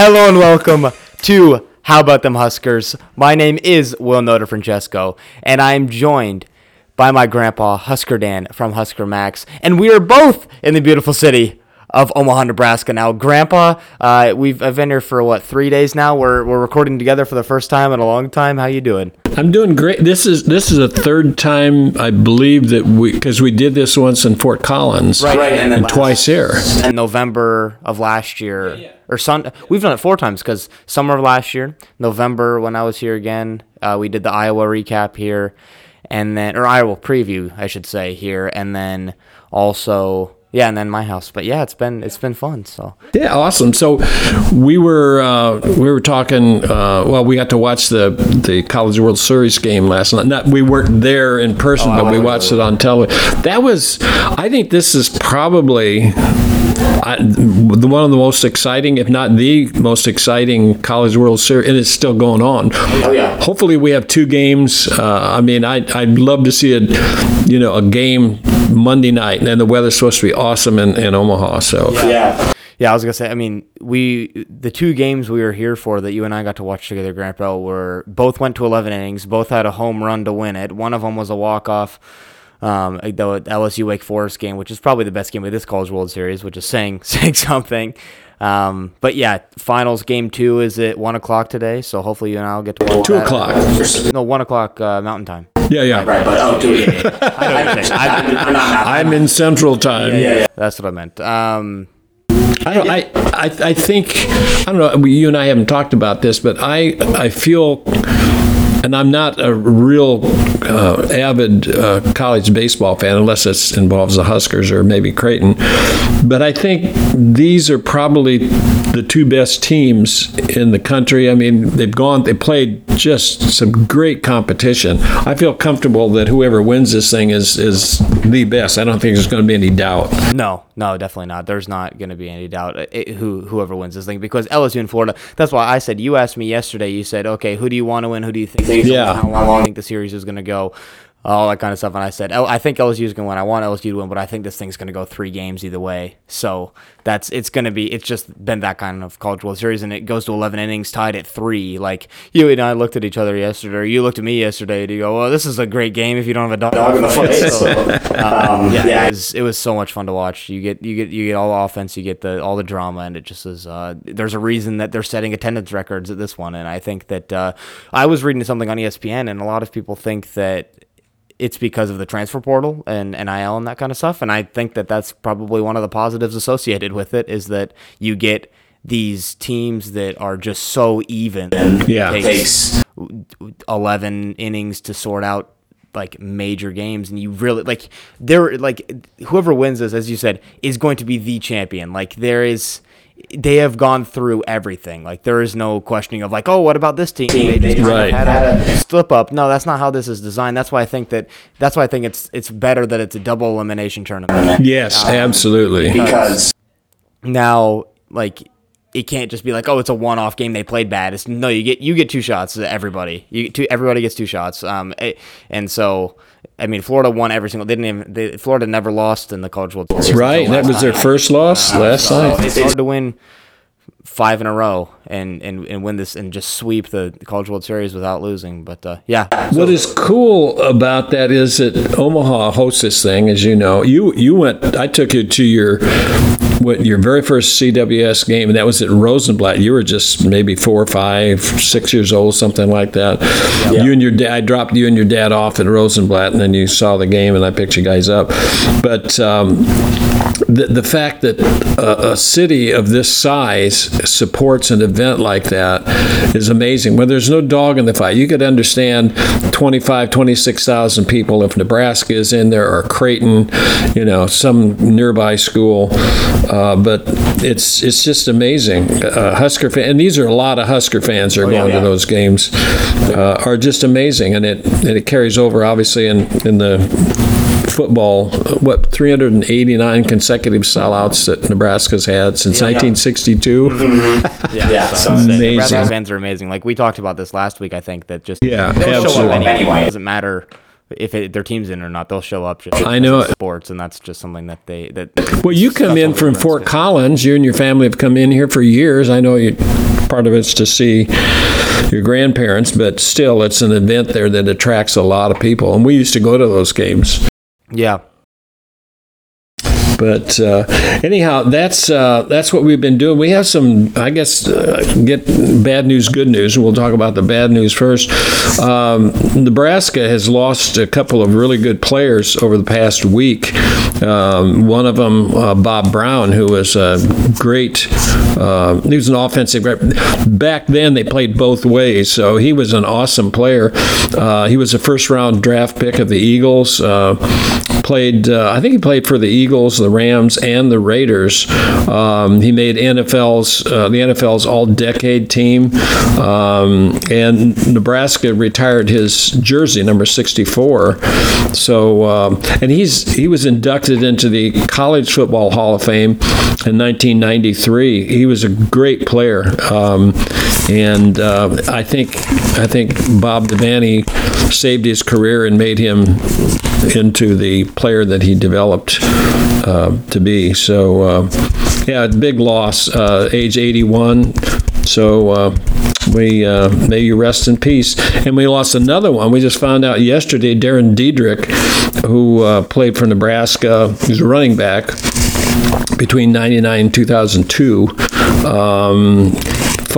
Hello and welcome to How About Them Huskers. My name is Will Noda Francesco, and I am joined by my grandpa, Husker Dan from Husker Max, and we are both in the beautiful city of Omaha, Nebraska. Now, Grandpa, uh, we've I've been here for what three days now. We're we're recording together for the first time in a long time. How you doing? I'm doing great. This is this is a third time I believe that we because we did this once in Fort Collins, Right, and then and twice here. In November of last year, Yeah. or sun, we've done it four times because summer of last year, November when I was here again, uh, we did the Iowa recap here, and then or Iowa preview, I should say here, and then also yeah, and then my house. But yeah, it's been it's been fun. So Yeah, awesome. So we were uh, we were talking. Uh, well, we got to watch the the College World Series game last night. Not we weren't there in person, but we watched it on television. That was. I think this is probably. I, the one of the most exciting, if not the most exciting, College World Series, and it's still going on. Oh yeah. Hopefully, we have two games. Uh, I mean, I I'd love to see a, you know, a game Monday night, and the weather's supposed to be awesome in, in Omaha. So yeah. Yeah, I was gonna say. I mean, we the two games we were here for that you and I got to watch together, Grandpa, were both went to 11 innings. Both had a home run to win it. One of them was a walk off. Um, the LSU Wake Forest game, which is probably the best game of this College World Series, which is saying saying something. Um, but yeah, finals game two is at one o'clock today, so hopefully you and I'll get to watch Two that. o'clock. No, one o'clock uh, Mountain Time. Yeah, yeah. Right, but oh, do it. I know what you're saying. I- We're not- I'm in Central Time. Yeah, yeah. that's what I meant. Um, I, don't, I, I, I think I don't know. You and I haven't talked about this, but I, I feel, and I'm not a real uh, avid uh, college baseball fan unless it involves the Huskers or maybe Creighton. But I think these are probably the two best teams in the country. I mean, they've gone, they played just some great competition. I feel comfortable that whoever wins this thing is is the best. I don't think there's going to be any doubt. No, no, definitely not. There's not going to be any doubt uh, who whoever wins this thing because LSU and Florida. That's why I said you asked me yesterday. You said, okay, who do you want to win? Who do you think? Yeah. How long do you think the series is going to go? So all that kind of stuff. And I said, I think LSU is going to win. I want LSU to win, but I think this thing's going to go three games either way. So that's it's going to be. It's just been that kind of college world series, and it goes to 11 innings, tied at three. Like you and I looked at each other yesterday. Or you looked at me yesterday. And you go, well, this is a great game if you don't have a dog, Dog in the fight. So, Um, yeah, yeah. It, was, it was so much fun to watch. You get you get you get all the offense, you get the all the drama, and it just is. Uh, there's a reason that they're setting attendance records at this one, and I think that uh, I was reading something on ESPN, and a lot of people think that it's because of the transfer portal and NIL and that kind of stuff, and I think that that's probably one of the positives associated with it is that you get these teams that are just so even. Yeah. It Takes 11 innings to sort out like major games and you really like there like whoever wins this as you said is going to be the champion like there is they have gone through everything. Like there is no questioning of like oh what about this team? They just Right. had a slip up. No that's not how this is designed. That's why i think that that's why i think it's it's better that it's a double elimination tournament. Yes, absolutely. because now like it can't just be like oh it's a one-off game. They played bad. It's no you get you get two shots everybody. You get two, everybody gets two shots. Um it, and so i mean florida won every single they didn't even they, florida never lost in the college world series Right, that was their first loss last night. it's hard to win five in a row and, and and win this and just sweep the college world series without losing but uh yeah What is cool about that is that Omaha hosts this thing, as you know. You you went. I took you to your what your very first CWS game, and that was at Rosenblatt. You were just maybe four or five, six years old, something like that. You and your dad. I dropped you and your dad off at Rosenblatt, and then you saw the game, and I picked you guys up. But um, the, the fact that a, a city of this size supports an event like that is amazing. When there's no dog in the fight, you could understand 25, 26,000 people if Nebraska is in there or Creighton, you know, some nearby school. Uh, but it's it's just amazing. Uh, Husker fan, and these are a lot of Husker fans that are going yeah. to those games, uh, are just amazing, and it and it carries over obviously in in the football, what 389 consecutive sellouts that Nebraska's had since 1962. Mm-hmm. yeah, Yeah, so so it's- amazing. Nebraska fans are amazing like we talked about this last week i think that just Yeah, they'll show up anyway. Anyway. it doesn't matter if it, their team's in or not, they'll show up. Just I know it. sports, and that's just something that they that. Well, you come in from Fort Collins. You and your family have come in here for years. I know you. Part of it's to see your grandparents, but still, it's an event there that attracts a lot of people. And we used to go to those games. Yeah, But uh, anyhow, that's uh, that's what we've been doing. We have some, I guess, uh, get bad news, good news. We'll talk about the bad news first. Um, Nebraska has lost a couple of really good players over the past week. Um, one of them, uh, Bob Brown, who was a great. Uh, he was an offensive. Back then, they played both ways, so he was an awesome player. He was a first round draft pick of the Eagles. Uh, played, uh, I think he played for the Eagles, the Rams, and the Raiders. Um, he made NFL's uh, the NFL's All Decade team, um, and Nebraska retired his jersey number 64. So, um, and he's he was inducted into the College Football Hall of Fame in 1993. He was a great player, um, and uh, I think I think Bob Devaney saved his career and made him into the player that he developed uh, to be. So, uh, yeah, big loss, uh, age 81. So, uh, we uh, may you rest in peace. And we lost another one. We just found out yesterday, Dahrran Diedrick, who uh, played for Nebraska, he's a running back between 99 and 2002. Um,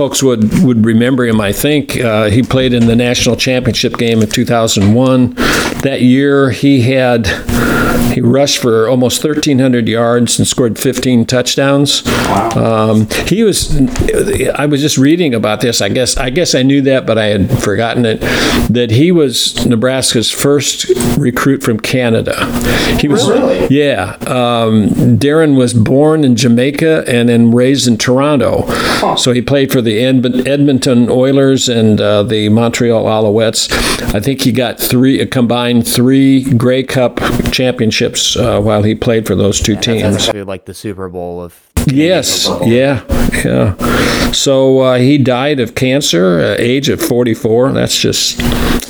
folks would, would remember him, I think. Uh, he played in the national championship game in 2001. That year, he had he rushed for almost 1,300 yards and scored 15 touchdowns. Um, he was. I was just reading about this. I guess I guess I knew that, but I had forgotten it. That he was Nebraska's first recruit from Canada. He was. Really? Yeah. Um, Dahrran was born in Jamaica and then raised in Toronto. So he played for the Edmon- Edmonton Oilers and uh, the Montreal Alouettes. I think he got three, a combined three Grey Cup championships uh, while he played for those two that's teams. actually like the Super Bowl of. Yes, yeah, yeah. So uh, he died of cancer, uh, age of 44. That's just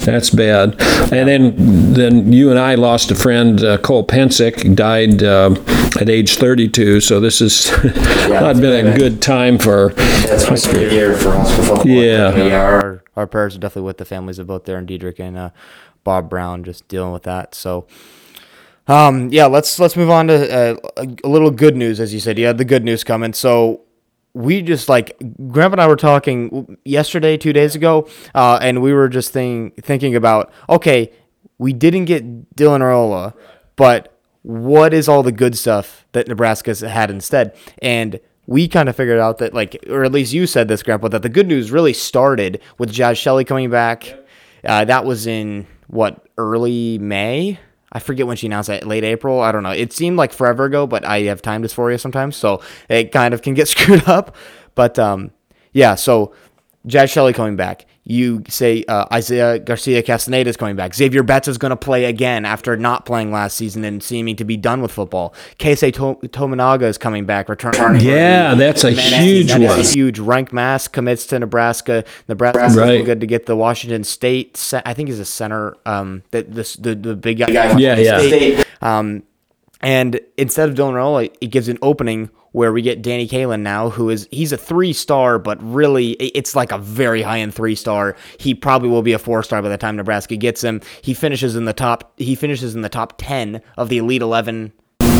that's bad. And then then you and I lost a friend, uh, Cole Pensick, died uh, at age 32. So this has not been a good time for. That's my favorite year for us for football. Yeah. Our, our prayers are definitely with the families of both Dahrran Diedrick and uh, Bob Brown, just dealing with that. So. Um, yeah, let's let's move on to uh, a, a little good news, as you said. You had the good news coming. So we just like Grandpa and I were talking yesterday, two days ago, uh, and we were just think, thinking about okay, we didn't get Dylan Raiola, but what is all the good stuff that Nebraska's had instead? And we kind of figured out that like, or at least you said this, Grandpa, that the good news really started with Jaz Shelley coming back. Uh, that was in what early May. I forget when she announced that, late April. I don't know. It seemed like forever ago, but I have time dysphoria sometimes, so it kind of can get screwed up. But um, yeah, so Jaz Shelley coming back. You say uh, Isaiah Garcia Castaneda is coming back. Xavier Betts is going to play again after not playing last season and seeming to be done with football. Keisei to- Tominaga is coming back, returning. Yeah, that's a huge That one. huge. Rienk Mast commits to Nebraska. Nebraska's Right. looking good to get the Washington State. ce- I think he's a center. Um, the the the, the big guy. Yeah, yeah. State. Um, and instead of Dylan Raiola, it gives an opening where we get Danny Kaelin now, who is he's a three star, but really it's like a very high end three star. He probably will be a four star by the time Nebraska gets him. He finishes in the top. He finishes in the top ten of the Elite Eleven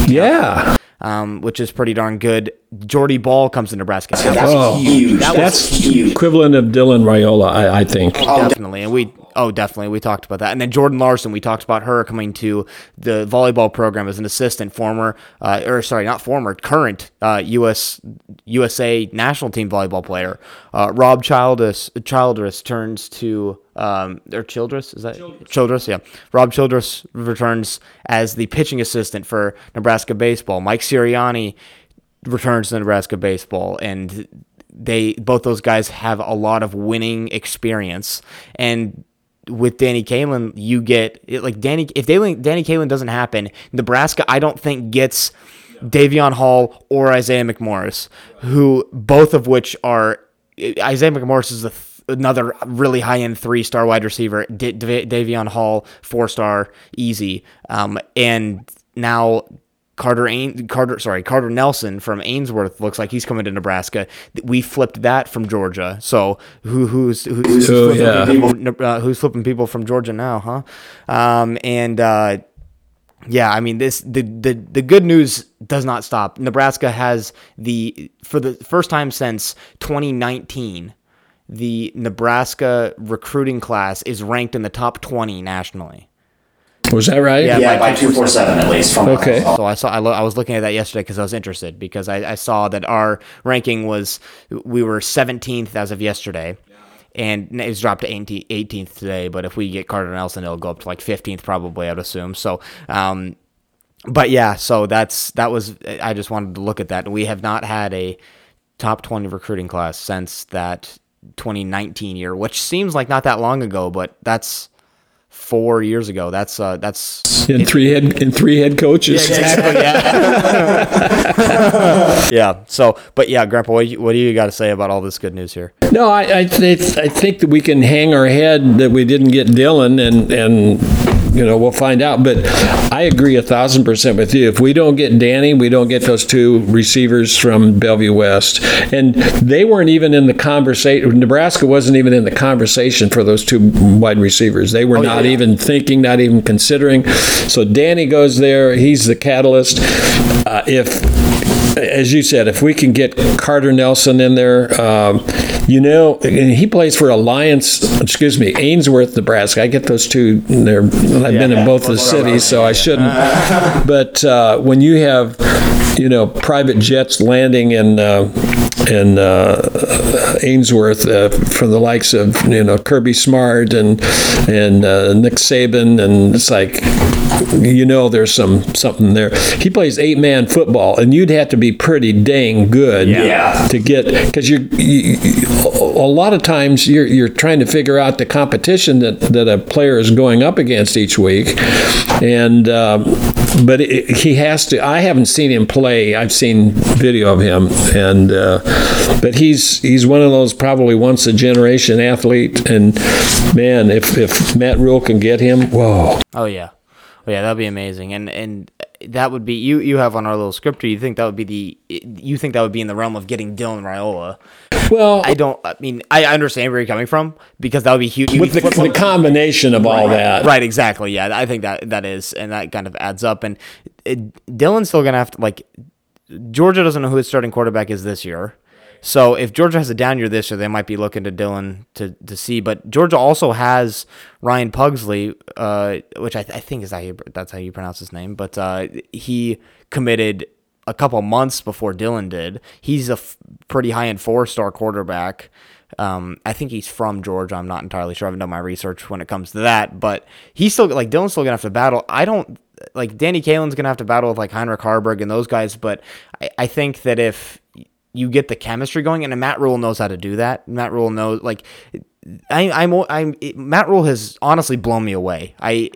Yeah. um, which is pretty darn good. Jordy Ball comes to Nebraska. That's Oh, huge. That That's huge. equivalent of Dylan Raiola, I, I think. definitely, and we oh definitely we talked about that. And then Jordan Larson, we talked about her coming to the volleyball program as an assistant, former uh, or sorry, not former, current uh, U.S. USA national team volleyball player. Uh, Rob Childress Childress turns to um, or Childress is that Childress? yeah. Rob Childress returns as the pitching assistant for Nebraska baseball. Mike Sirianni returns to Nebraska baseball and they both those guys have a lot of winning experience and with Danny Kaelin you get it, like Danny if they, Danny Kaelin doesn't happen Nebraska I don't think gets Davion Hall or Isaiah McMorris who both of which are Isaiah McMorris is th- another really high end three star wide receiver, D- Davion Hall, four star, easy. Um, and now Carter Ain- Carter sorry Carter Nelson from Ainsworth looks like he's coming to Nebraska. We flipped that from Georgia. So who who's who's, flipping, yeah. people, uh, who's flipping people from Georgia now, huh? Um, and uh, yeah, I mean this the, the the good news does not stop. Nebraska has the for the first time since 2019 the Nebraska recruiting class is ranked in the top 20 nationally. Was that right? Yeah. Yeah, by two four seven at least. From what I Okay. So I saw I, lo- I was looking at that yesterday because I was interested because I, I saw that our ranking was we were 17th as of yesterday. And it's dropped to 18th 18th today, but if we get Carter Nelson, it'll go up to like 15th probably, I'd assume. So, um, but yeah, so that's that was I just wanted to look at that. We have not had a top 20 recruiting class since that 2019 year, which seems like not that long ago, but that's four years ago. That's uh that's In three head in three head coaches. exactly yeah yeah so but yeah grandpa what, do you- what do you got to say about all this good news here No, I I, th- I think that we can hang our head that we didn't get Dylan, and and you know we'll find out. But I agree a thousand percent with you. If we don't get Danny, we don't get those two receivers from Bellevue West, and they weren't even in the conversation. Nebraska wasn't even in the conversation for those two wide receivers. They were not even thinking, not even considering. So Danny goes there. He's the catalyst. Uh, if as you said, if we can get Carter Nelson in there, um, you know, and he plays for Alliance, excuse me, Ainsworth, Nebraska. I get those two. They're, I've been in both the cities, so I shouldn't. But uh, when you have, you know, private jets landing in uh, in uh, Ainsworth uh, from the likes of you know Kirby Smart and and uh, Nick Saban, and it's like you know there's some something there. He plays eight man football, and you'd have to be pretty dang good Yeah. to get because you're you, you- a lot of times you're you're trying to figure out the competition that that a player is going up against each week, and. Um, but it, he has to. I haven't seen him play. I've seen video of him, and uh, but he's he's one of those probably once a generation athlete. And man, if if Matt Rhule can get him, whoa! oh yeah oh yeah that'd be amazing and and that would be you you have on our little script you think that would be the you think that would be in the realm of getting dylan Raiola. Well, i don't i mean i understand where you're coming from because that would be huge with the, the combination of all that, Right, exactly. Yeah, I think that that is, and that kind of adds up. And it, Dylan's still gonna have to like. Georgia doesn't know who his starting quarterback is this year, so if Georgia has a down year this year, they might be looking to Dylan to to see. But Georgia also has Ryan Puglisi, uh, which I, th- I think is how you, that's how you pronounce his name. But uh, he committed a couple months before Dylan did. He's a f- pretty high end four star quarterback. Um, I think he's from Georgia. I'm not entirely sure. I haven't done my research when it comes to that, but he's still like Dylan's still gonna have to battle. I don't like Danny Kaelin's gonna have to battle with like Heinrich Haarberg and those guys, but I, I think that if you get the chemistry going, and Matt Rhule knows how to do that. Matt Rhule knows like I, I'm I'm it, Matt Rhule has honestly blown me away. I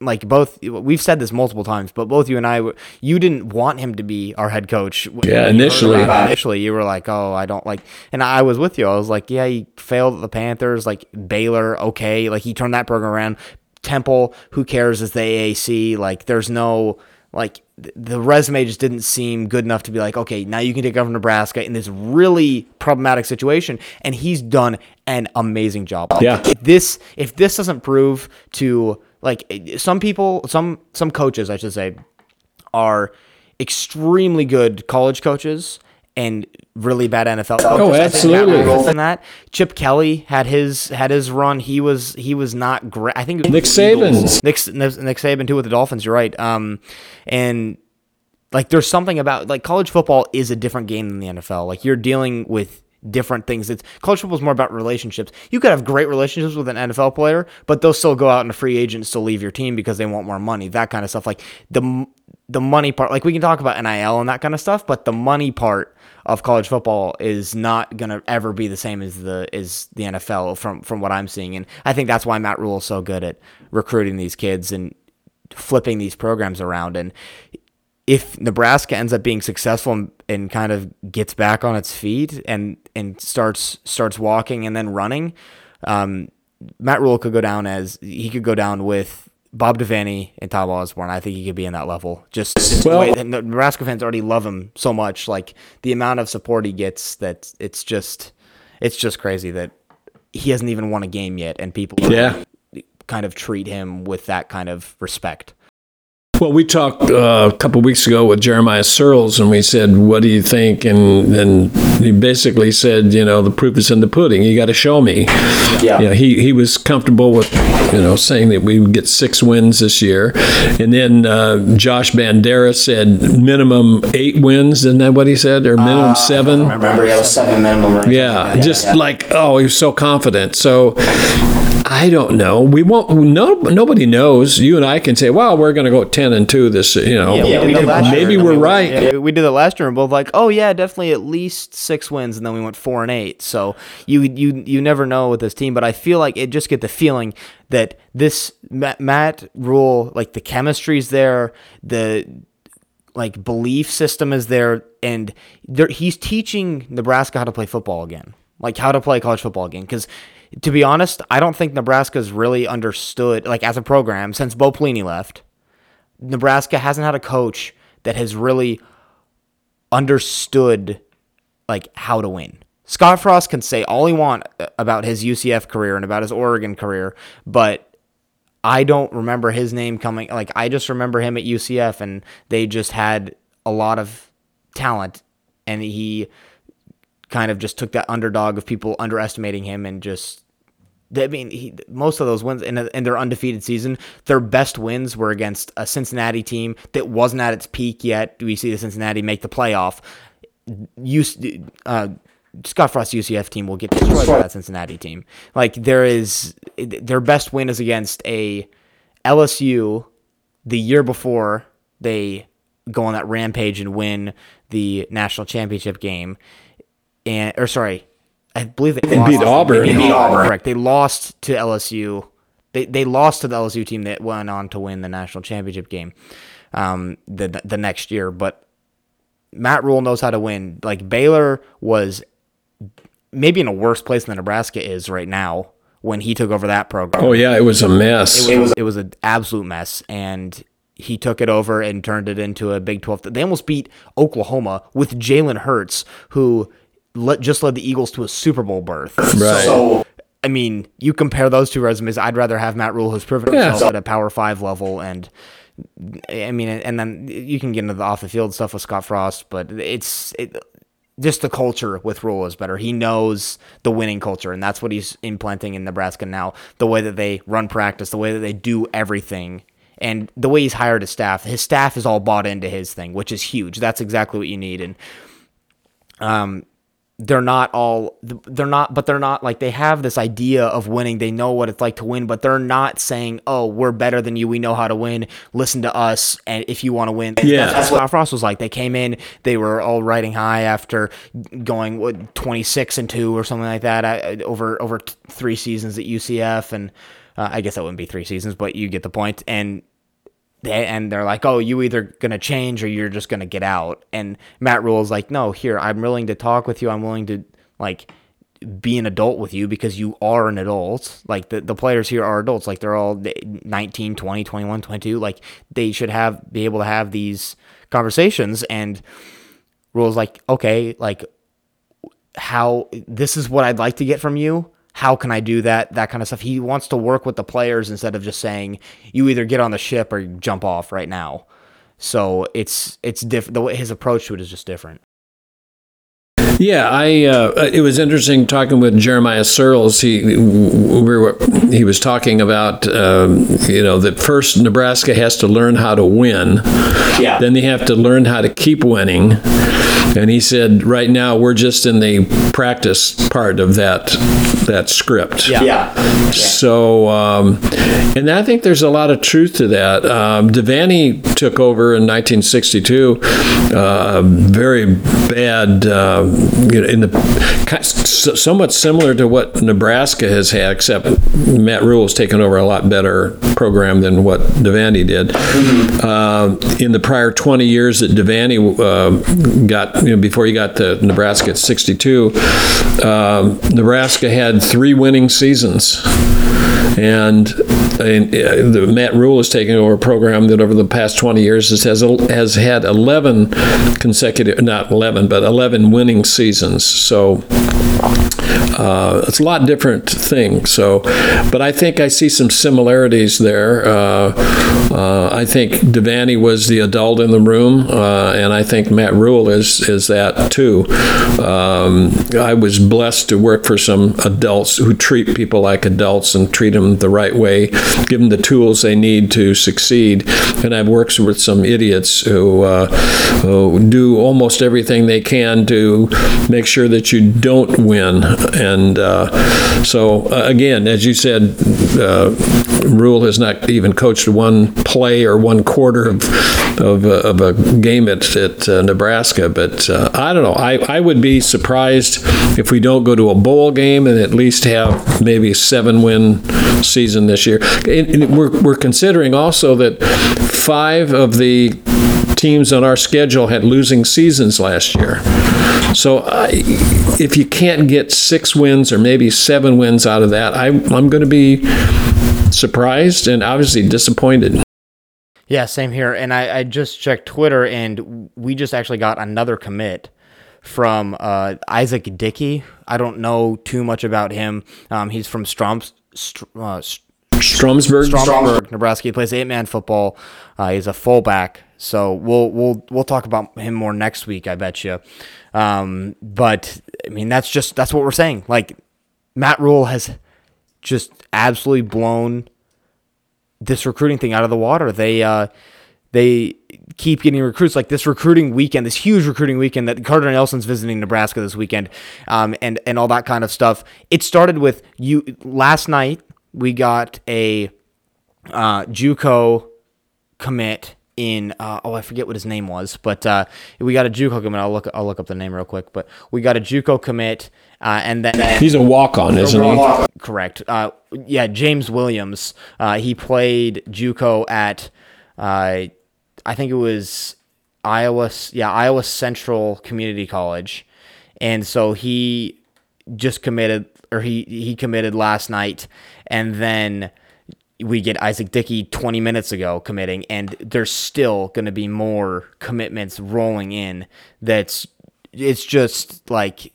like both. We've said this multiple times, but both you and I, you didn't want him to be our head coach. Yeah, initially. initially, you were like, "Oh, I don't like," and I was with you. I was like, "Yeah, he failed at the Panthers. Like Baylor, okay. Like he turned that program around. Temple, who cares? Is the AAC? Like there's no." Like the resume just didn't seem good enough to be like, okay, now you can take over Nebraska in this really problematic situation, and he's done an amazing job. Yeah. If this if this doesn't prove to like eh, some people, some some coaches, I should say, are extremely good college coaches and really bad NFL. Oh, coaches. I think Matt absolutely. That. Chip Kelly had his had his run. He was he was not great. I think Nick with the Eagles. Saban. Nick Nick Saban too with the Dolphins. You're right. Um, and like there's something about like college football is a different game than the NFL. Like you're dealing with different things. It's college football is more about relationships. You could have great relationships with an NFL player, but they'll still go out and a free agent still leave your team because they want more money. That kind of stuff. Like the the money part. Like we can talk about NIL and that kind of stuff, but the money part of college football is not gonna ever be the same as the is the NFL from from what I'm seeing. And I think that's why Matt Rhule is so good at recruiting these kids and flipping these programs around and if Nebraska ends up being successful and, and kind of gets back on its feet and and starts starts walking and then running, um, Matt Rhule could go down as he could go down with Bob Devaney and Tom Osborne. I think he could be in that level. Just well, the way, Nebraska fans already love him so much. Like the amount of support he gets, that it's just it's just crazy that he hasn't even won a game yet, and people yeah kind of treat him with that kind of respect. Well, we talked uh, a couple weeks ago with Jeremiah Searles, and we said, "What do you think?" And and he basically said, "You know, the proof is in the pudding. You got to show me." Yeah. You know, he he was comfortable with you know saying that we would get six wins this year, and then uh, Josh Bandera said minimum eight wins. Isn't that what he said, or minimum uh, seven? I remember, yeah, it was seven minimum. Yeah, yeah, just yeah. like oh, he was so confident. So I don't know. We won't. No, nobody knows. You and I can say, "Well, we're going to go ten and two this." You know, yeah, we maybe we're we right. yeah, we did the last year, and both like, "Oh yeah, definitely at least six wins," and then we went four and eight. So you you you never know with this team, but I feel like it just get the feeling that this Matt, Matt Rhule, like the chemistry's there, the like belief system is there, and there, he's teaching Nebraska how to play football again, like how to play college football again, because to be honest, I don't think Nebraska's really understood, like as a program, since Bo Pelini left. Nebraska hasn't had a coach that has really understood like how to win. Scott Frost can say all he want uh, about his UCF career and about his Oregon career, but I don't remember his name coming. Like I just remember him at UCF, and they just had a lot of talent, and he kind of just took that underdog of people underestimating him and just I mean, he, most of those wins in, a, in their undefeated season, their best wins were against a Cincinnati team that wasn't at its peak yet. We see the Cincinnati make the playoff. Use, uh, Scott Frost UCF team will get destroyed by that Cincinnati team. Like there is their best win is against a LSU the year before they go on that rampage and win the national championship game and or sorry, I believe they, they beat Auburn. They beat Auburn. Correct. They lost to LSU. They they lost to the LSU team that went on to win the national championship game um, the the next year. But Matt Rhule knows how to win. Like Baylor was maybe in a worse place than Nebraska is right now when he took over that program. Oh yeah, it was a mess. It, it was it was an absolute mess, and he took it over and turned it into a Big Twelve. They almost beat Oklahoma with Jalen Hurts, who let, just led the Eagles to a Super Bowl berth. Right. So, I mean, you compare those two resumes. I'd rather have Matt Rhule, who's proven yeah. himself at a Power Five level, and I mean, and then you can get into the off the field stuff with Scott Frost, but it's it, just the culture with Rhule is better. He knows the winning culture, and that's what he's implanting in Nebraska now. The way that they run practice, the way that they do everything, and the way he's hired his staff. His staff is all bought into his thing, which is huge. That's exactly what you need. And um, they're not all they're not but they're not like they have this idea of winning. They know what it's like to win but they're not saying oh we're better than you. We know how to win. Listen to us and if you want to win. Yeah. That's, that's what frost was like. They came in they were all riding high after going what 26 and 2 or something like that uh, over over three seasons at ucf and uh, i guess that wouldn't be three seasons but you get the point. And they, and they're like, "Oh, you either gonna change or you're just gonna get out." And Matt Rhule is like, "No, here, I'm willing to talk with you. I'm willing to like be an adult with you because you are an adult. Like the, the players here are adults. Like they're all 19, 20, 21, 22. Like they should have be able to have these conversations." And Rhule's like, "Okay, like how this is what I'd like to get from you." How can I do that? That kind of stuff. He wants to work with the players instead of just saying you either get on the ship or jump off right now. So it's it's different. His approach to it is just different. Yeah, I. Uh, it was interesting talking with Jeremiah Searles. He we were, he was talking about um, you know that first Nebraska has to learn how to win. Yeah. Then they have to learn how to keep winning. And he said, right now we're just in the practice part of that that script. Yeah. yeah. So, um, and I think there's a lot of truth to that. Um, Devaney took over in 1962. Uh, very bad. Uh, you know, in the so- somewhat similar to what Nebraska has had, except Matt Rhule has taken over a lot better program than what Devaney did. Uh, in the prior 20 years that Devaney uh, got, you know, before he got to Nebraska at 62, um, Nebraska had three winning seasons. And, and uh, the Matt Rhule is taking over a program that over the past 20 years has, has, has had 11 consecutive, not 11, but 11 winning seasons. So uh, it's a lot different thing. So, but I think I see some similarities there. Uh, uh, I think Devaney was the adult in the room, uh, and I think Matt Rhule is is that too. Um, I was blessed to work for some adults who treat people like adults and treat them the right way, give them the tools they need to succeed. And I've worked with some idiots who, uh, who do almost everything they can to make sure that you don't win. And uh, so, uh, again, as you said, uh, Rhule has not even coached one play or one quarter of, of, uh, of a game at, at uh, Nebraska. But uh, I don't know. I, I would be surprised if we don't go to a bowl game and at least have maybe a seven win season this year. And- and we're, we're considering also that five of the teams on our schedule had losing seasons last year. So I, if you can't get six wins or maybe seven wins out of that, I, I'm going to be surprised and obviously disappointed. Yeah, same here. And I, I just checked Twitter, and we just actually got another commit from uh, Isaac Dickey. I don't know too much about him. Um, he's from Stroms, Str- uh, Str- Stromsburg. Stromberg, Nebraska. He plays eight man football. Uh, he's a fullback. So we'll we'll we'll talk about him more next week. I bet you. Um, but I mean, that's just that's what we're saying. Like Matt Rhule has just absolutely blown this recruiting thing out of the water. They uh, they keep getting recruits like this recruiting weekend, this huge recruiting weekend that Carter Nelson's visiting Nebraska this weekend, um, and and all that kind of stuff. It started with you last night. We got a uh, JUCO commit in uh, oh I forget what his name was, but uh, we got a JUCO commit. I'll look I'll look up the name real quick. But we got a JUCO commit, uh, and then He's a walk on, isn't he? Correct. Uh, yeah, James Williams. Uh, he played JUCO at, uh, I think it was Iowa. Yeah, Iowa Central Community College, and so he just committed, or he he committed last night, and then we get Isaac Dickey 20 minutes ago committing, and there's still going to be more commitments rolling in. That's it's just like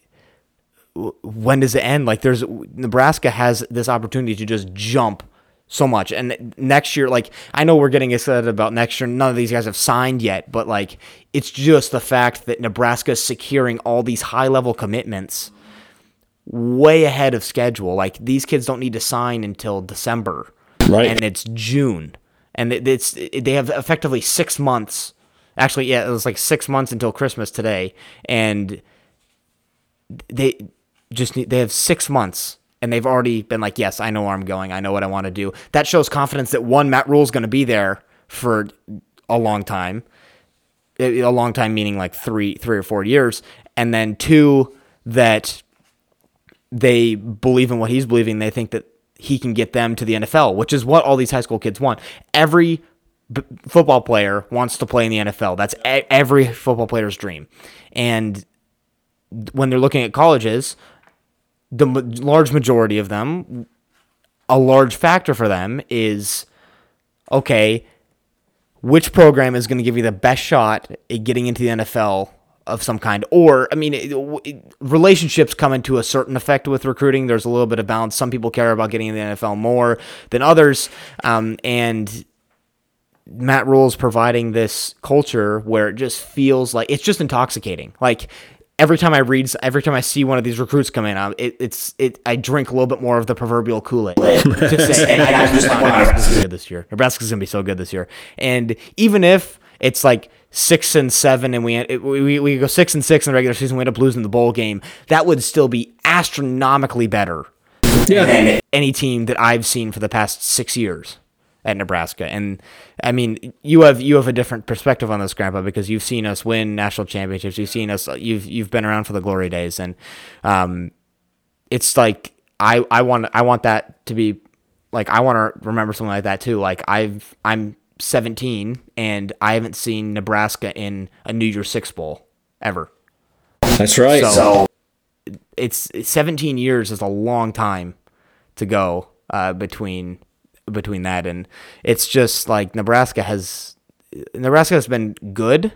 when does it end? Like there's Nebraska has this opportunity to just jump so much. And next year, like I know we're getting excited about next year. None of these guys have signed yet, but like it's just the fact that Nebraska is securing all these high level commitments way ahead of schedule. Like these kids don't need to sign until December, Right. And it's June, and it- it's they have effectively six months. Actually, yeah, it was like six months until Christmas today, and they just need, they have six months and they've already been like, yes, I know where I'm going. I know what I want to do. That shows confidence that one, Matt Rhule's going to be there for a long time. A long time meaning like three, three or four years. And then two, that they believe in what he's believing. They think that he can get them to the NFL, which is what all these high school kids want. Every b- football player wants to play in the NFL. That's e- every football player's dream. And when they're looking at colleges, the ma- large majority of them, a large factor for them is okay, which program is going to give you the best shot at getting into the NFL of some kind? Or, I mean, it, it- relationships come into a certain effect with recruiting. There's a little bit of balance. Some people care about getting in the NFL more than others. Um, and Matt Rhule's providing this culture where it just feels like it's just intoxicating. Like every time I read, every time I see one of these recruits come in, um, it, it's it. I drink a little bit more of the proverbial Kool Aid. to say, and I just like, wow, Nebraska's good this year. Nebraska's gonna be so good this year. And even if it's like six and seven, and we it, we we go six and six in the regular season, we end up losing the bowl game. That would still be astronomically better Yeah. than any team that I've seen for the past six years. at Nebraska. And I mean, you have you have a different perspective on this, Grandpa, because you've seen us win national championships. You've seen us. You've you've been around for the glory days, and um, it's like I I want I want that to be like I want to remember something like that too. Like I've I'm 17 and I haven't seen Nebraska in a New Year's Six bowl ever. That's right. So, So it's 17 years is a long time to go uh, between between that and it's just like Nebraska has Nebraska has been good.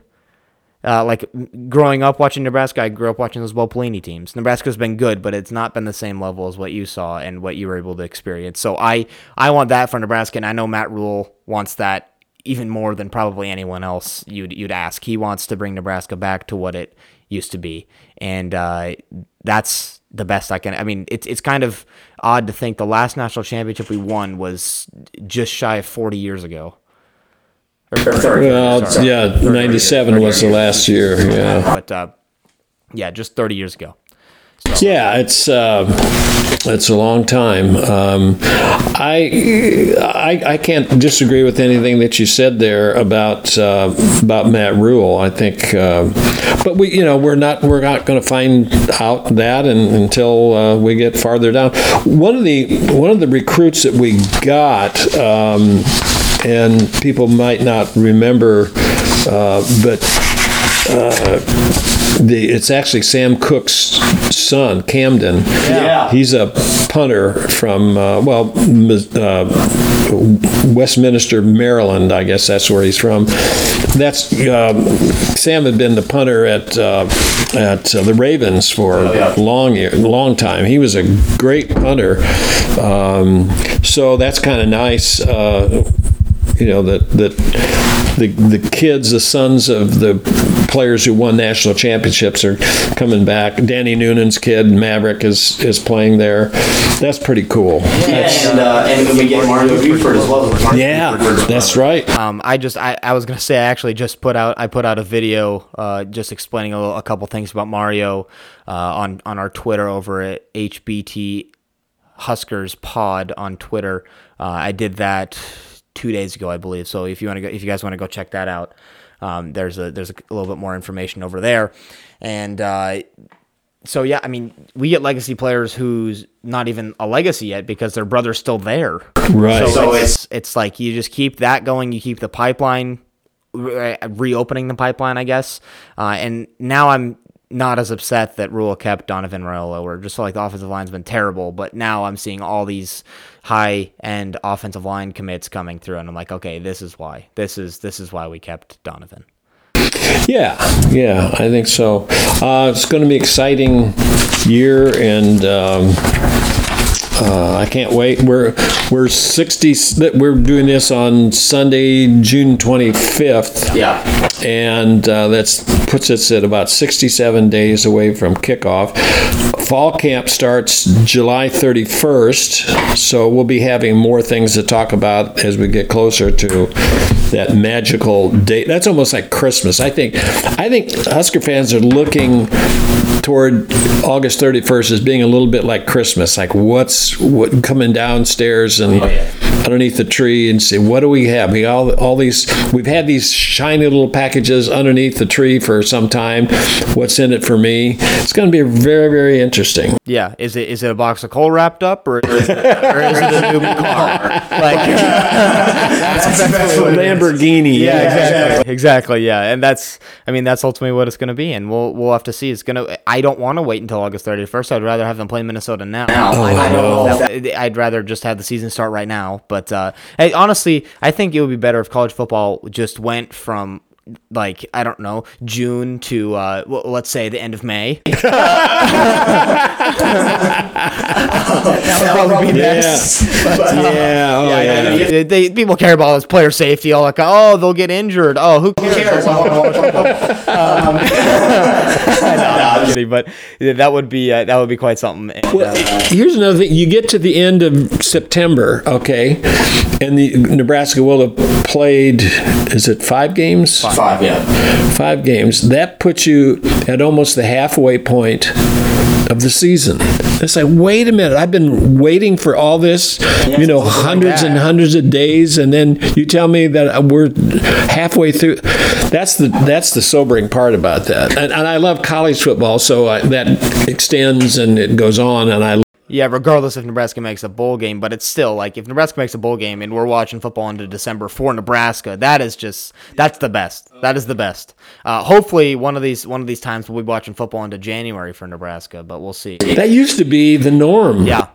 Uh, like growing up watching Nebraska, I grew up watching those Bo Pelini teams. Nebraska's been good, but it's not been the same level as what you saw and what you were able to experience. So I I want that for Nebraska, and I know Matt Rhule wants that even more than probably anyone else you'd you'd ask. He wants to bring Nebraska back to what it used to be, and uh, that's the best I can. I mean, it's it's kind of odd to think the last national championship we won was just shy of forty years ago. Or- well, sorry. yeah, 97 was the last year. Yeah. but uh, yeah, just thirty years ago. Yeah, it's uh, it's a long time. Um, I, I I can't disagree with anything that you said there about uh, about Matt Rhule. I think, uh, but we you know we're not we're not going to find out that and, until uh, we get farther down. One of the one of the recruits that we got. Um, and people might not remember, uh, but the it's actually Sam Koch's son, Camden. Yeah. He's a punter from uh, well, uh, Westminster, Maryland. I guess that's where he's from. That's um, Sam had been the punter at uh, at uh, the Ravens for yeah. a long year, long time. He was a great punter. Um, so that's kind of nice. You know that that the the kids, the sons of the players who won national championships are coming back. Danny Noonan's kid Maverick is is playing there. That's pretty cool. and uh, and we get Mario Buford as well. Yeah, that's right. Um, I just I, I was gonna say I actually just put out I put out a video uh, just explaining a, little, a couple things about Mario uh, on on our Twitter over at HBT Huskers Pod on Twitter. Uh, I did that two days ago, I believe. So if you want to go, if you guys want to go check that out, um, there's a there's a little bit more information over there, and. Uh, so yeah, I mean, we get legacy players who's not even a legacy yet because their brother's still there. Right. So, So it's it's like you just keep that going. You keep the pipeline re- reopening the pipeline, I guess. Uh, and now I'm not as upset that Rhule kept Donovan Raiola, where just like the offensive line's been terrible, but now I'm seeing all these high end offensive line commits coming through, and I'm like, okay, this is why. This is this is why we kept Donovan. Yeah, yeah, I think so. Uh, it's going to be exciting year, and um, uh, I can't wait. We're we're sixty. We're doing this on Sunday, June twenty fifth. Yeah. and uh, that puts us at about 67 days away from kickoff. Fall camp starts July 31st, so we'll be having more things to talk about as we get closer to that magical date. That's almost like Christmas. I think. I think Husker fans are looking toward August 31st as being a little bit like Christmas. Like what's what coming downstairs and oh, underneath the tree and see what do we have? We all all these we've had these shiny little packages underneath the tree for some time. What's in it for me? It's going to be very very interesting. Yeah, is it is it a box of coal wrapped up, or is it, or is it a new car? Like, Lamborghini. Yeah, exactly. Exactly. Yeah, and that's I mean that's ultimately what it's going to be, and we'll we'll have to see. It's gonna. I don't want to wait until August thirty first. I'd rather have them play Minnesota now. Now, oh, I don't know. I'd rather just have the season start right now. But uh, hey, honestly, I think it would be better if college football just went from like I don't know June to uh, well, let's say the end of May. that would probably be Yeah. best. Yeah. Oh, Yeah, yeah. yeah. They, they- people care about this player safety. All like, oh, they'll get injured. Oh, who cares? um, I'm kidding, but yeah, that would be uh, that would be quite something. And, uh, Here's another thing. You get to the end of September, okay, and the Nebraska will have played. Is it five games? Five, yeah. Five games. That puts you at almost the halfway point of the season. It's like, wait a minute, I've been waiting for all this, you know, hundreds and hundreds of days, and then you tell me that we're halfway through. That's the that's the sobering part about that. And, and I love college football, so I, that extends and it goes on, and I Yeah, regardless if Nebraska makes a bowl game, but it's still like if Nebraska makes a bowl game and we're watching football into December for Nebraska, that is just that's the best. That is the best. Uh, hopefully, one of these one of these times we'll be watching football into January for Nebraska, but we'll see. that used to be the norm. Yeah,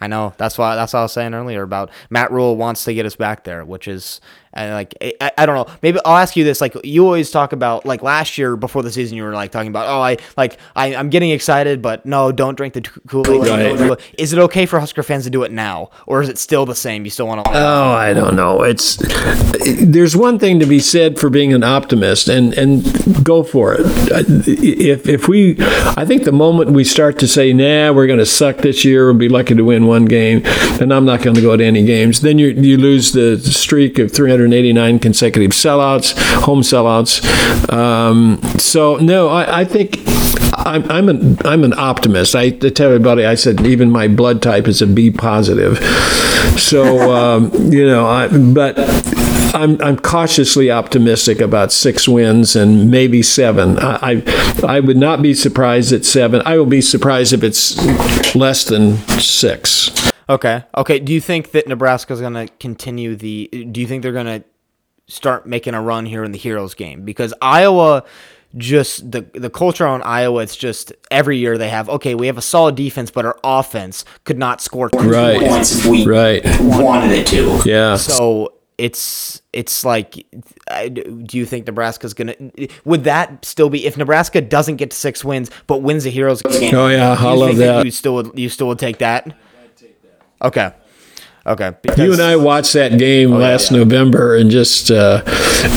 I know. That's why that's what I was saying earlier about Matt Rhule wants to get us back there, which is uh, like I, I don't know. Maybe I'll ask you this. Like you always talk about like last year before the season, you were like talking about oh I like I, I'm getting excited, but no, don't drink the Kool Aid. Right. Is it okay for Husker fans to do it now, or is it still the same? You still want to? Oh, I don't know. It's there's one thing to be said for being an optimist, and and go for it. If if we, I think the moment we start to say, "Nah, we're going to suck this year. We'll be lucky to win one game," then I'm not going to go to any games. Then you you lose the streak of 389 consecutive sellouts, home sellouts. Um, so no, I, I think I'm, I'm an I'm an optimist. I tell everybody I said even my blood type is a B positive. So um, you know, I, but I'm I'm cautiously optimistic about six wins and maybe seven. I I, I would not be surprised at seven. I will be surprised if it's less than six. Okay. Okay. Do you think that Nebraska's going to continue the? Do you think they're going to start making a run here in the Heroes game? Because Iowa, just the the culture on Iowa, it's just every year they have. Okay, we have a solid defense, but our offense could not score. Right. Points if we Right. wanted it to. Yeah. So it's it's like, I- do you think Nebraska's gonna? Would that still be if Nebraska doesn't get to six wins but wins the Heroes game? Oh yeah, do I love think that. You still would you still would take that? Okay. Okay. You and I watched that game last yeah. November, and just uh,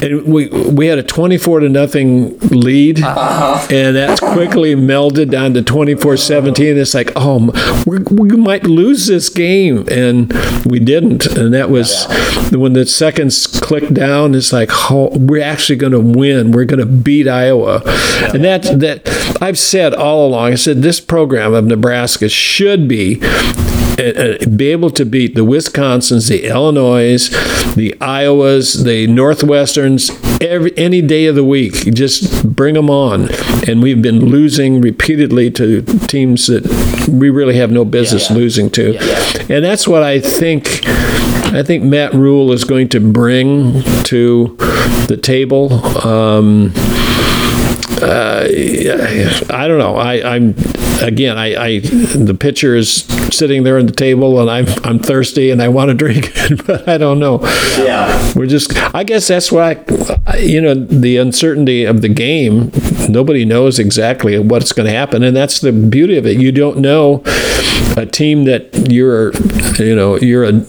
and we we had a twenty-four to nothing lead, and that's quickly melded down to 24-17. It's like, oh, we we might lose this game, and we didn't. And that was when the seconds clicked down. It's like, oh, we're actually going to win. We're going to beat Iowa, and that that I've said all along. I said this program of Nebraska should be be able to beat the Wisconsins, the Illinois, the Iowas, the Northwesterns every any day of the week. Just bring them on. And we've been losing repeatedly to teams that we really have no business losing to. And that's what I think. I think Matt Rhule is going to bring to the table. Um, uh, I don't know. I, I'm again. I, I the pitcher is sitting there on the table, and I'm I'm thirsty and I want to drink, it, but I don't know. Yeah. We're just. I guess that's why. You know, the uncertainty of the game. Nobody knows exactly what's going to happen, and that's the beauty of it. You don't know a team that you're, you know, you're a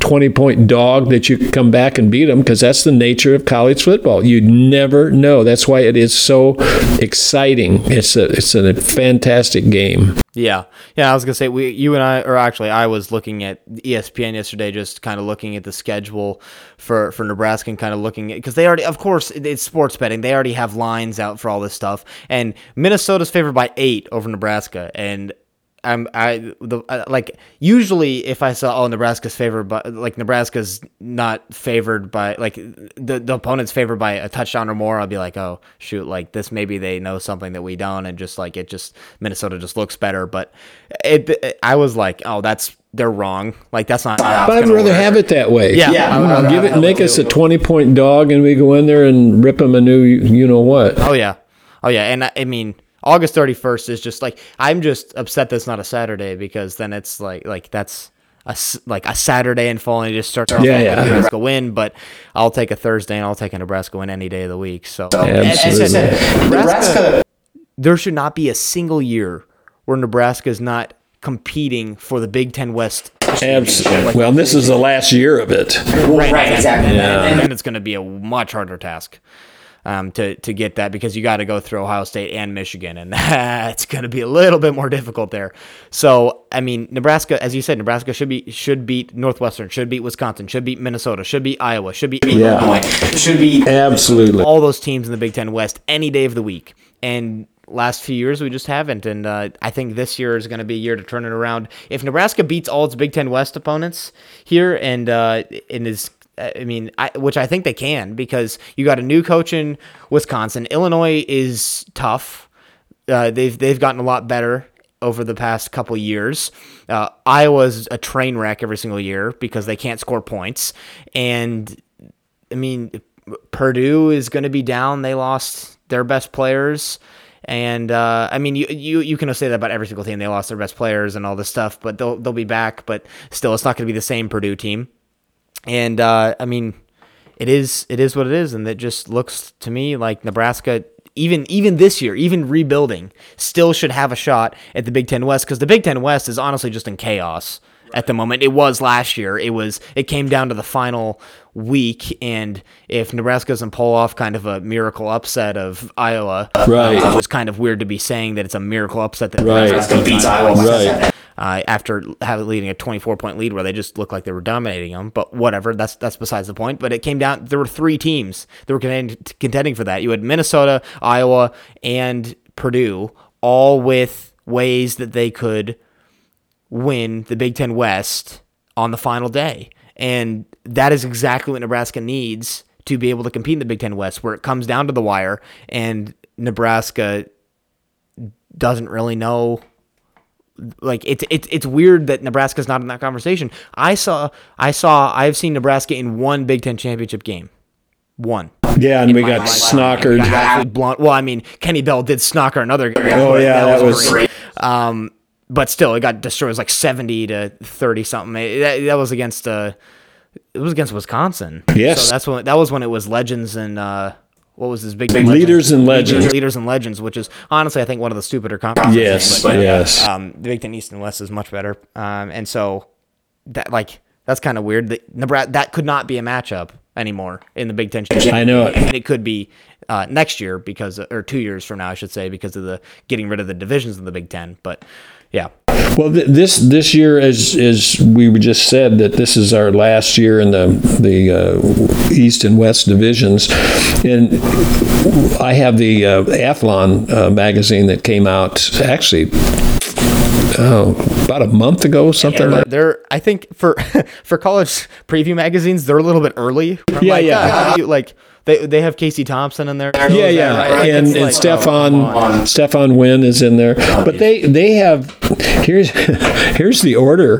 20 point dog that you come back and beat them because that's the nature of college football. You never know. That's why it is so exciting. It's a it's a fantastic game. Yeah, yeah. I was gonna say we, you and I, or actually, I was looking at ESPN yesterday, just kind of looking at the schedule for for Nebraska and kind of looking at because they already, of course, it's sports betting. They already have lines out for all this stuff, and Minnesota's favored by eight over Nebraska, and. I'm I the uh, like usually if I saw oh Nebraska's favored but like Nebraska's not favored by like the the opponent's favored by a touchdown or more I'll be like oh shoot like this maybe they know something that we don't and just like it just Minnesota just looks better. But it, it- I was like oh that's they're wrong. Like that's not But I'd rather have it that way. Yeah. Yeah, I would I'll rather give have it, it make that us a 20 point dog, and we go in there and rip them a new, you know what. Oh yeah, oh yeah, and I, I mean August thirty first is just like I'm just upset that's not a Saturday because then it's like like that's a s- like a Saturday in fall and you just start off Yeah, yeah. a Nebraska win, but I'll take a Thursday and I'll take a Nebraska win any day of the week. So Absolutely. As I said, Nebraska. there should not be a single year where Nebraska is not competing for the Big Ten West. Absolutely. Well, this is the last year of it. Well, right, exactly. And- and it's going to be a much harder task um, to to get that because you got to go through Ohio State and Michigan, and that's going to be a little bit more difficult there. So, I mean, Nebraska, as you said, Nebraska should be should beat Northwestern, should beat Wisconsin, should beat Minnesota, should beat Iowa, should beat Illinois should be Absolutely. all those teams in the Big Ten West any day of the week. And last few years we just haven't, and uh, I think this year is going to be a year to turn it around. If Nebraska beats all its Big Ten West opponents here and uh, and is I mean, I, which I think they can because you got a new coach in Wisconsin. Illinois is tough. Uh, they've they've gotten a lot better over the past couple years. Uh, Iowa's a train wreck every single year because they can't score points, and I mean, Purdue is going to be down. They lost their best players. And uh, I mean, you, you you can say that about every single team. They lost their best players and all this stuff, but they'll they'll be back. But still, it's not going to be the same Purdue team. And uh, I mean, it is it is what it is, and it just looks to me like Nebraska, even even this year, even rebuilding, still should have a shot at the Big Ten West because the Big Ten West is honestly just in chaos at the moment. It was last year. It was it came down to the final week, and if Nebraska doesn't pull off kind of a miracle upset of Iowa, Right. uh, it was kind of weird to be saying that it's a miracle upset that Right. Nebraska beats Iowa by Right. Uh, after having leading a 24 point lead where they just looked like they were dominating them. But whatever, that's that's besides the point. But it came down. There were three teams that were contending for that. You had Minnesota, Iowa, and Purdue, all with ways that they could win the Big Ten West on the final day, and that is exactly what Nebraska needs to be able to compete in the Big Ten West, where it comes down to the wire, and Nebraska doesn't really know like it's it's it's weird that Nebraska's not in that conversation. I saw I saw I've seen Nebraska in one Big Ten championship game, one. Yeah, and we got life. snockered. Blunt. Well, I mean, Kenny Bell did snocker another. Oh, yeah, that was- great. Um, but still, it got destroyed. It was like seventy to thirty something. It- that, that was against uh, it was against Wisconsin. Yes. So that's when that was when it was legends and uh, what was this big Leaders and Legends. Leaders and legends, which is honestly I think one of the stupider conferences. Yes, But, yes. um, the Big Ten East and West is much better. Um, and so that like that's kind of weird. That Nebraska that could not be a matchup anymore in the Big Ten. I know it. And it could be uh, next year because or two years from now, I should say, because of the getting rid of the divisions in the Big Ten. But yeah, Well, th- this this year, as as we just said, that this is our last year in the the uh, East and West divisions, and I have the uh, Athlon uh, magazine that came out actually. Oh, about a month ago, something like. they're I think for for college preview magazines, they're a little bit early. I'm Yeah, like, yeah. you- like they they have Casey Thompson in there. Yeah, yeah, Like, and, and like, Stefan Stefan Wynn is in there, but they they have here's here's the order.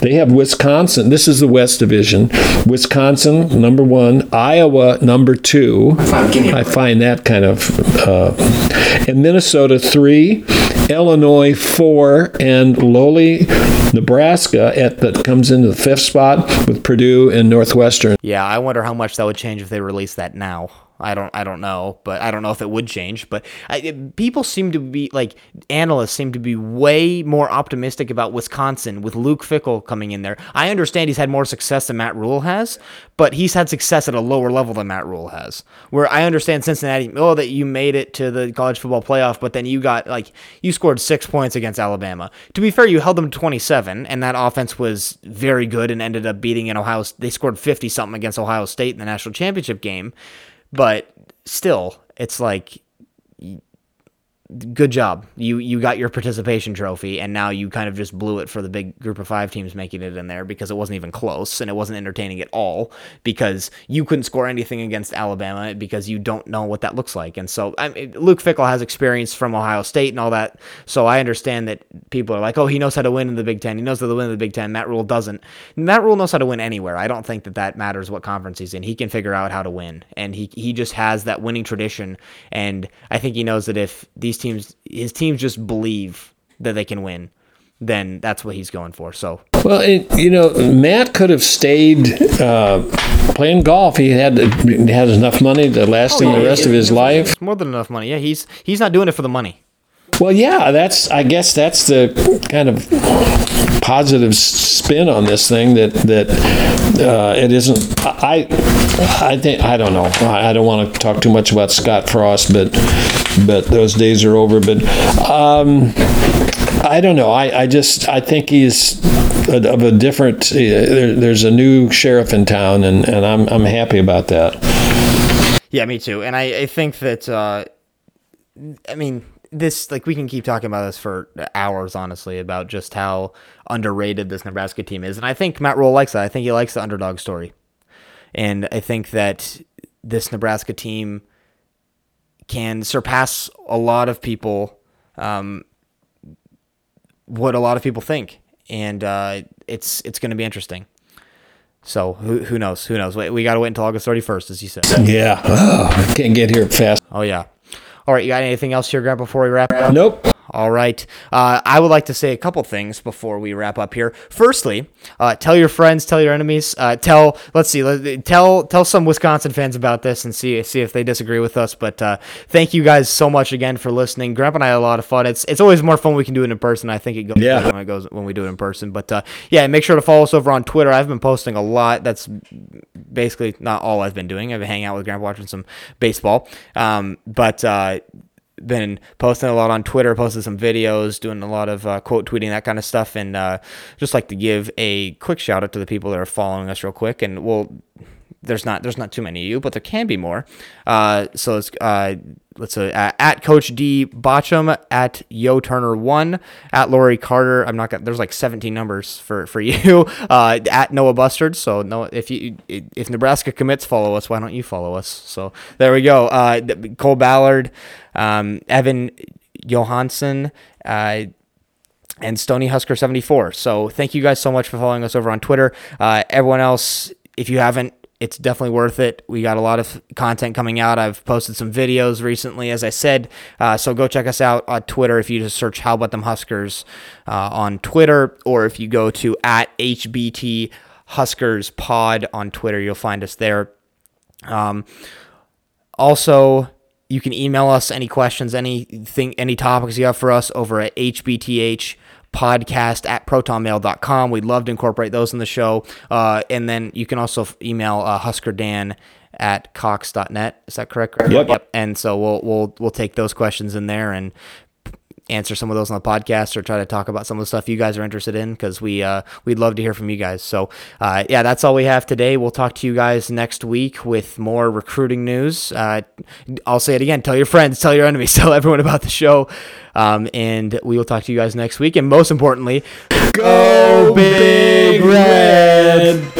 They have Wisconsin. This is the West Division. Wisconsin number one, Iowa number two. give me a I find that kind of, uh, and Minnesota three, Illinois four, and lowly Nebraska at that comes into the fifth spot with Purdue and Northwestern. Yeah, I wonder how much that would change if they released that now. I don't, I don't know, but I don't know if it would change. But I, it- people seem to be like analysts seem to be way more optimistic about Wisconsin with Luke Fickell coming in there. I understand he's had more success than Matt Rhule has, but he's had success at a lower level than Matt Rhule has. Where I understand Cincinnati, oh, that you made it to the college football playoff, but then you got like you scored six points against Alabama. To be fair, you held them to 27, and that offense was very good and ended up beating in Ohio. They scored 50 something against Ohio State in the national championship game, but still, it's like good job. You you got your participation trophy, and now you kind of just blew it for the big group of five teams making it in there because it wasn't even close and it wasn't entertaining at all because you couldn't score anything against Alabama because you don't know what that looks like. And so I mean, Luke Fickell has experience from Ohio State and all that, so I understand that people are like, oh, he knows how to win in the Big Ten. He knows how to win in the Big Ten. Matt Rhule doesn't. Matt Rhule knows how to win anywhere. I don't think that that matters what conference he's in. He can figure out how to win, and he he just has that winning tradition. And I think he knows that if these teams, his teams just believe that they can win, then that's what he's going for. So Well, it, you know, Matt could have stayed uh, playing golf. He had he had enough money to last him the rest of his life. it's more than enough money. Yeah, he's he's not doing it for the money. Well, yeah, that's I guess that's the kind of positive spin on this thing that that uh, it isn't. I I think I don't know. I don't want to talk too much about Scott Frost, but but those days are over. But um, I don't know. I, I just I think he's of a different. There, there's a new sheriff in town, and, and I'm I'm happy about that. Yeah, me too. And I, I think that, uh, I mean, this like we can keep talking about this for hours, honestly, about just how underrated this Nebraska team is, and I think Matt Rhule likes that. I think he likes the underdog story, and I think that this Nebraska team can surpass a lot of people, um, what a lot of people think, and uh, it's it's going to be interesting. So who who knows? Who knows? We, we got to wait until August thirty first, as you said. Yeah. Oh, can't get here fast. Oh yeah. All right, you got anything else here, Grant, before we wrap up? Nope. All right. Uh, I would like to say a couple things before we wrap up here. Firstly, uh, tell your friends, tell your enemies, uh, tell let's see, let, tell tell some Wisconsin fans about this and see see if they disagree with us. But uh, thank you guys so much again for listening. Grandpa and I had a lot of fun. It's it's always more fun when we can do it in person. I think it goes Yeah. when it goes when we do it in person. But uh, yeah, make sure to follow us over on Twitter. I've been posting a lot. That's basically not all I've been doing. I've been hanging out with Grandpa watching some baseball. Um, but uh, been posting a lot on Twitter, posted some videos, doing a lot of uh, quote tweeting, that kind of stuff, and uh, just like to give a quick shout out to the people that are following us real quick. And we'll there's not there's not too many of you, but there can be more. Uh, so it's uh, let's uh, at Coach D Botcham, at Yo Turner one, at Lori Carter. I'm not gonna. There's like 17 numbers for for you. Uh, at Noah Bustard. So no, if you if Nebraska commits, follow us. Why don't you follow us? So there we go. Uh, Cole Ballard, um, Evan Johansson. Uh, and Stony Husker 74. So thank you guys so much for following us over on Twitter. Uh, everyone else, if you haven't, it's definitely worth it. We got a lot of content coming out. I've posted some videos recently, as I said. Uh, so go check us out on Twitter if you just search How About Them Huskers uh, on Twitter, or if you go to at HBT Huskers Pod on Twitter, you'll find us there. Um, also, you can email us any questions, anything, any topics you have for us over at hbth podcast at protonmail.com. We'd love to incorporate those in the show. Uh, and then you can also email uh, huskerdan at cox.net. Is that correct? Yep. Yep. And so we'll, we'll, we'll take those questions in there and answer some of those on the podcast or try to talk about some of the stuff you guys are interested in because we uh, we'd love to hear from you guys. So uh, yeah, that's all we have today. We'll talk to you guys next week with more recruiting news. Uh, I'll say it again: tell your friends, tell your enemies, tell everyone about the show, um, and we will talk to you guys next week. And most importantly, Go Big Red!